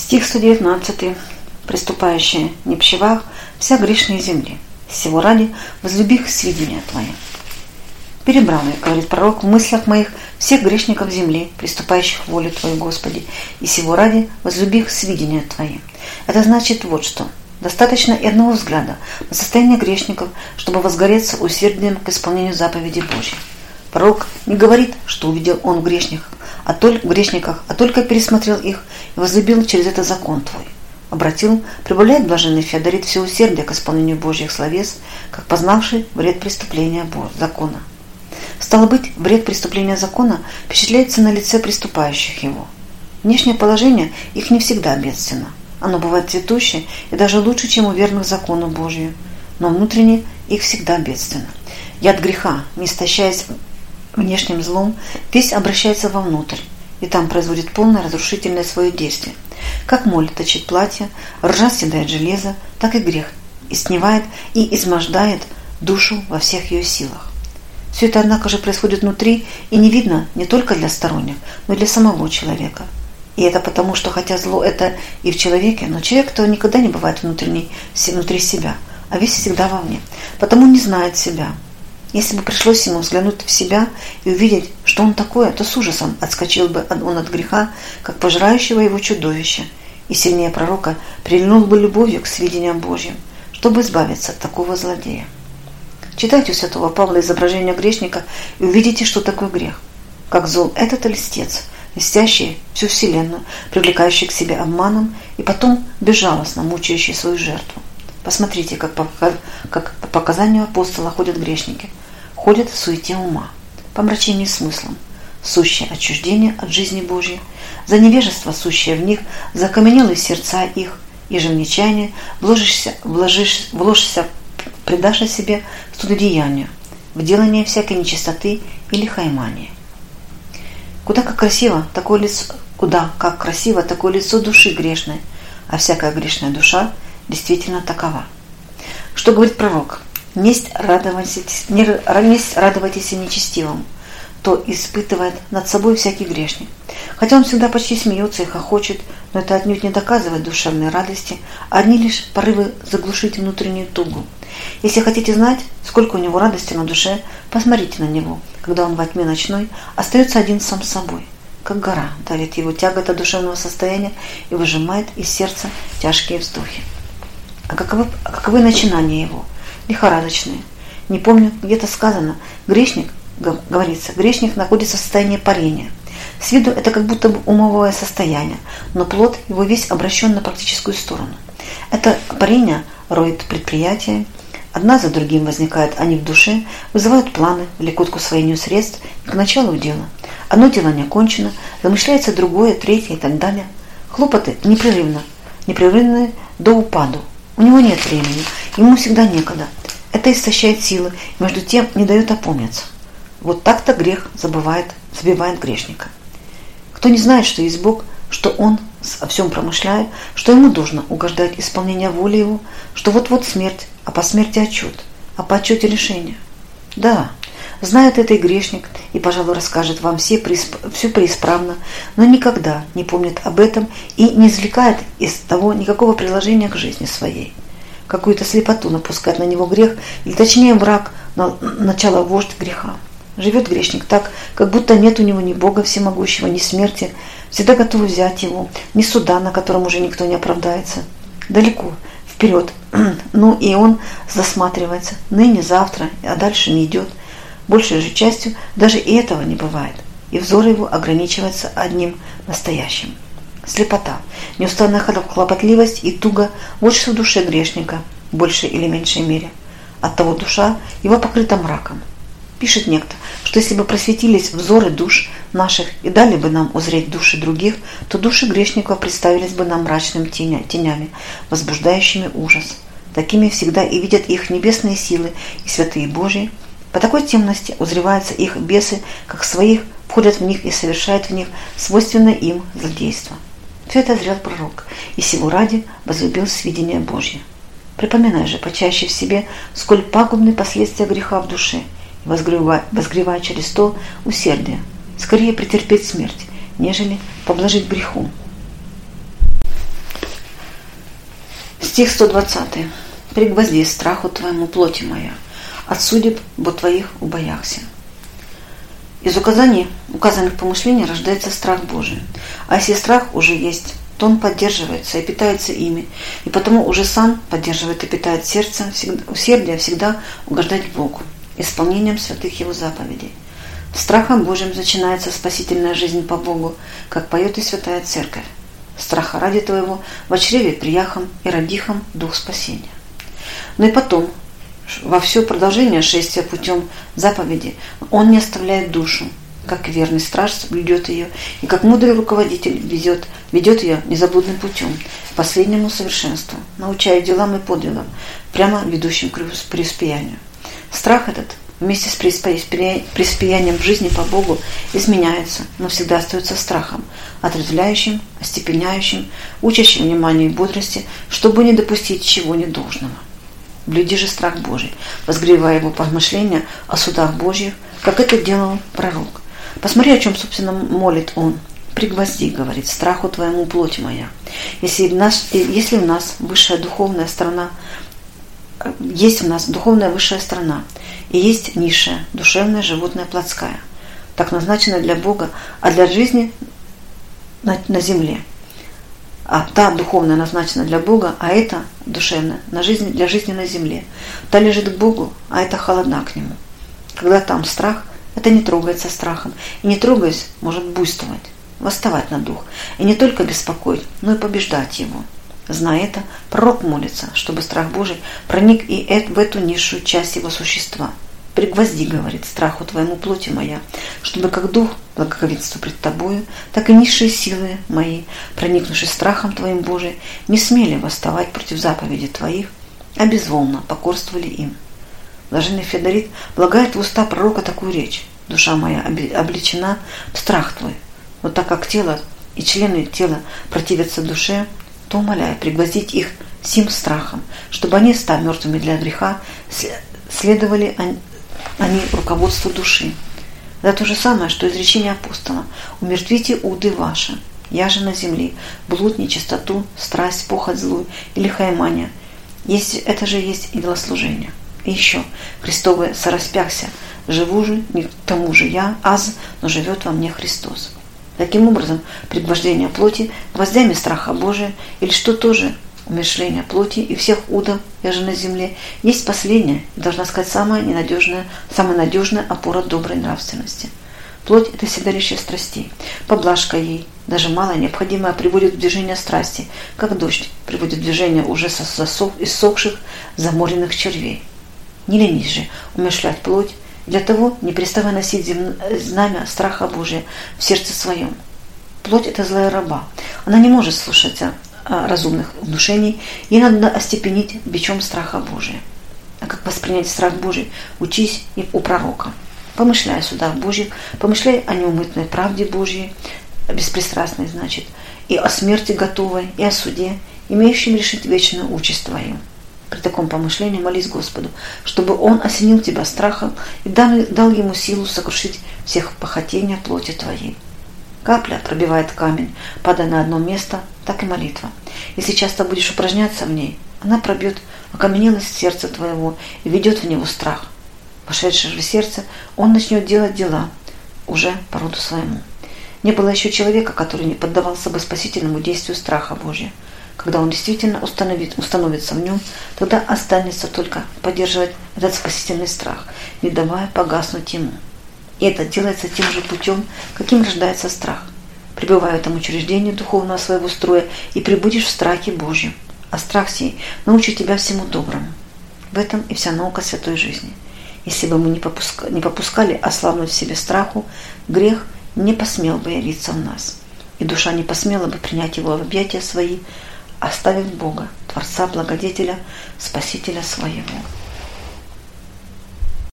Стих 119. «Приступающие не пщевах, вся грешная земли, всего ради возлюбих сведения Твои». Перебрал я, говорит пророк, в мыслях моих всех грешников земли, приступающих волю Твою, Господи, и всего ради возлюбих сведения Твои. Это значит вот что. Достаточно и одного взгляда на состояние грешников, чтобы возгореться усердием к исполнению заповеди Божьей. Пророк не говорит, что увидел он в грешниках, а только грешниках, а только пересмотрел их и возлюбил через это закон Твой. Обратил, прибавляет блаженный Феодорит все усердие к исполнению Божьих словес, как познавший вред преступления закона. Стало быть, вред преступления закона впечатляется на лице приступающих его. Внешнее положение их не всегда бедственно. Оно бывает цветущее и даже лучше, чем у верных закону Божию. Но внутренне их всегда бедственно. Яд греха, не истощаясь внешним злом, весь обращается вовнутрь, и там производит полное разрушительное свое действие. Как моль точит платье, ржа съедает железо, так и грех исневает и измождает душу во всех ее силах. Все это, однако же, происходит внутри и не видно не только для сторонних, но и для самого человека. И это потому, что хотя зло это и в человеке, но человек-то никогда не бывает внутренний, внутри себя, а весь всегда вовне. Потому не знает себя, если бы пришлось ему взглянуть в себя и увидеть, что он такое, то с ужасом отскочил бы он от греха, как пожирающего его чудовища, и сильнее пророка прильнул бы любовью к сведениям Божьим, чтобы избавиться от такого злодея. Читайте у святого Павла изображение грешника и увидите, что такое грех. Как зол этот льстец, льстящий всю вселенную, привлекающий к себе обманом и потом безжалостно мучающий свою жертву. Посмотрите, как по, как по показанию апостола ходят грешники. Ходят в суете ума, помрачении смыслом, сущее отчуждение от жизни Божьей, за невежество, сущее в них, за окаменелые сердца их, и же в нечаяние вложишься, вложишь, вложишься, предашь себе студодеянию, в делание всякой нечистоты или хаймании. Куда как красиво такое лицо, куда как красиво такое лицо души грешной, а всякая грешная душа – действительно такова. Что говорит пророк? «Несть радовайтесь, не, несть радовайтесь нечестивым, то испытывает над собой всякий грешник. Хотя он всегда почти смеется и хохочет, но это отнюдь не доказывает душевной радости, а одни лишь порывы заглушить внутреннюю тугу. Если хотите знать, сколько у него радости на душе, посмотрите на него, когда он во тьме ночной остается один сам с собой, как гора давит его тягота душевного состояния и выжимает из сердца тяжкие вздохи. А каковы, а каковы начинания его? Лихорадочные. Не помню, где-то сказано, грешник, говорится, грешник находится в состоянии парения. С виду это как будто бы умовое состояние, но плод его весь обращен на практическую сторону. Это парение роет предприятия, одна за другим возникают они в душе, вызывают планы, влекут к усвоению средств и к началу дела. Одно дело не окончено, замышляется другое, третье и так далее. Хлопоты непрерывно, непрерывные до упаду. У него нет времени, ему всегда некогда. Это истощает силы, между тем не дает опомниться. Вот так-то грех забывает, забивает грешника. Кто не знает, что есть Бог, что Он о всем промышляет, что ему должно угождать исполнение воли его, что вот-вот смерть, а по смерти отчет, а по отчете решение. Да, знает это и грешник, и, пожалуй, расскажет вам все, все преисправно, но никогда не помнит об этом и не извлекает из того никакого приложения к жизни своей. Какую-то слепоту напускает на него грех, или точнее на начало вождь греха. Живет грешник так, как будто нет у него ни Бога всемогущего, ни смерти, всегда готов взять его, ни суда, на котором уже никто не оправдается. Далеко, вперед. Ну и он засматривается, ныне, завтра, а дальше не идет. Большей же частью даже и этого не бывает, и взор его ограничивается одним настоящим. Слепота, неустанная хлопотливость и туга больше в душе грешника, в большей или меньшей мере. Оттого душа его покрыта мраком. Пишет некто, что если бы просветились взоры душ наших и дали бы нам узреть души других, то души грешников представились бы нам мрачными тенями, возбуждающими ужас. Такими всегда и видят их небесные силы и святые Божьи, по такой темности узреваются их бесы, как своих, входят в них и совершают в них свойственное им злодейство. Все это зрел пророк, и сего ради возлюбил сведения Божье. Припоминай же почаще в себе, сколь пагубны последствия греха в душе, и возгревай, возгревай через то усердие, скорее претерпеть смерть, нежели поблажить греху. Стих 120. «Пригвозди страху твоему плоти моя, от судеб, бо твоих убояхся». Из указаний, указанных помышлений рождается страх Божий. А если страх уже есть, то он поддерживается и питается ими, и потому уже сам поддерживает и питает сердце, усердие всегда угождать Богу, исполнением святых Его заповедей. Страхом Божьим начинается спасительная жизнь по Богу, как поет и Святая Церковь. Страха ради Твоего в чреве прияхом и родихом дух спасения. Но и потом, во все продолжение шествия путем заповеди, Он не оставляет душу, как верный страж соблюдет ее, и как мудрый руководитель ведет, ведет ее незаблудным путем, к последнему совершенству, научая делам и подвигам, прямо ведущим к преуспеянию. Страх этот вместе с преуспеянием в жизни по Богу изменяется, но всегда остается страхом, отрезвляющим, остепеняющим, учащим вниманию и бодрости, чтобы не допустить чего недолжного. Блюди же страх Божий, возгревая его помышления о судах Божьих, как это делал пророк. Посмотри, о чем, собственно, молит он. Пригвозди, говорит, страху твоему плоть моя. Если в нас, если в нас высшая духовная сторона, есть в нас духовная высшая сторона, и есть низшая, душевная, животная, плотская, так назначена для Бога, а для жизни на, на земле. А та духовная назначена для Бога, а это душевная на жизнь, для жизни на земле. Та лежит к Богу, а это холодна к Нему. Когда там страх, это не трогается страхом. И не трогаясь, может буйствовать, восставать на дух. И не только беспокоить, но и побеждать его. Зная это, пророк молится, чтобы страх Божий проник и в эту низшую часть его существа. «Пригвозди, — говорит, — страху твоему плоти моя, чтобы как дух благоговенства пред тобою, так и низшие силы мои, проникнувши страхом твоим Божиим, не смели восставать против заповедей твоих, а безволно покорствовали им». Блаженный Федорит влагает в уста пророка такую речь. «Душа моя обличена в страх твой». Вот так как тело и члены тела противятся душе, то умоляю пригвоздить их сим страхом, чтобы они, став мертвыми для греха, следовали они руководству души. Это то же самое, что изречение апостола «Умертвите уды ваши, я же на земле, блуд, нечистоту, страсть, похоть злую или хаймания». Есть, это же есть идолослужение. И еще, Христовый сораспягся, живу же, не тому же я, аз, но живет во мне Христос. Таким образом, пригвождение плоти гвоздями страха Божия, или что тоже умершление плоти и всех удов, же на земле, есть последняя и, должна сказать, самая ненадежная, самая надежная опора доброй нравственности. Плоть – это седалище страстей. Поблажка ей, даже малая необходимая, приводит в движение страсти, как дождь приводит в движение уже сосов, иссохших, заморенных червей. Не ленись же умершлять плоть, для того не переставай носить зем... знамя страха Божия в сердце своем. Плоть – это злая раба. Она не может слушаться разумных внушений, ей надо остепенить бичом страха Божия. А как воспринять страх Божий? Учись и у пророка. Помышляй о судах Божьих, помышляй о неумытной правде Божьей, беспристрастной, значит, и о смерти готовой, и о суде, имеющем решить вечную участь твою. При таком помышлении молись Господу, чтобы Он осенил тебя страхом и дал, дал ему силу сокрушить всех похотения плоти твоей. Капля пробивает камень, падая на одно место, так и молитва. Если часто будешь упражняться в ней, она пробьет окаменелость сердца твоего и ведет в него страх. Вошедшее в сердце, он начнет делать дела уже по роду своему. Не было еще человека, который не поддавался бы спасительному действию страха Божия. Когда он действительно установит, установится в нем, тогда останется только поддерживать этот спасительный страх, не давая погаснуть ему. И это делается тем же путем, каким рождается страх. Пребывая в этом учреждении духовного своего строя и прибудешь в страхе Божьем. А страх сей научит тебя всему доброму. В этом и вся наука святой жизни. Если бы мы не, попуска, не попускали ослабнуть в себе страху, грех не посмел бы явиться в нас. И душа не посмела бы принять его в объятия свои, оставив Бога, Творца, Благодетеля, Спасителя своего.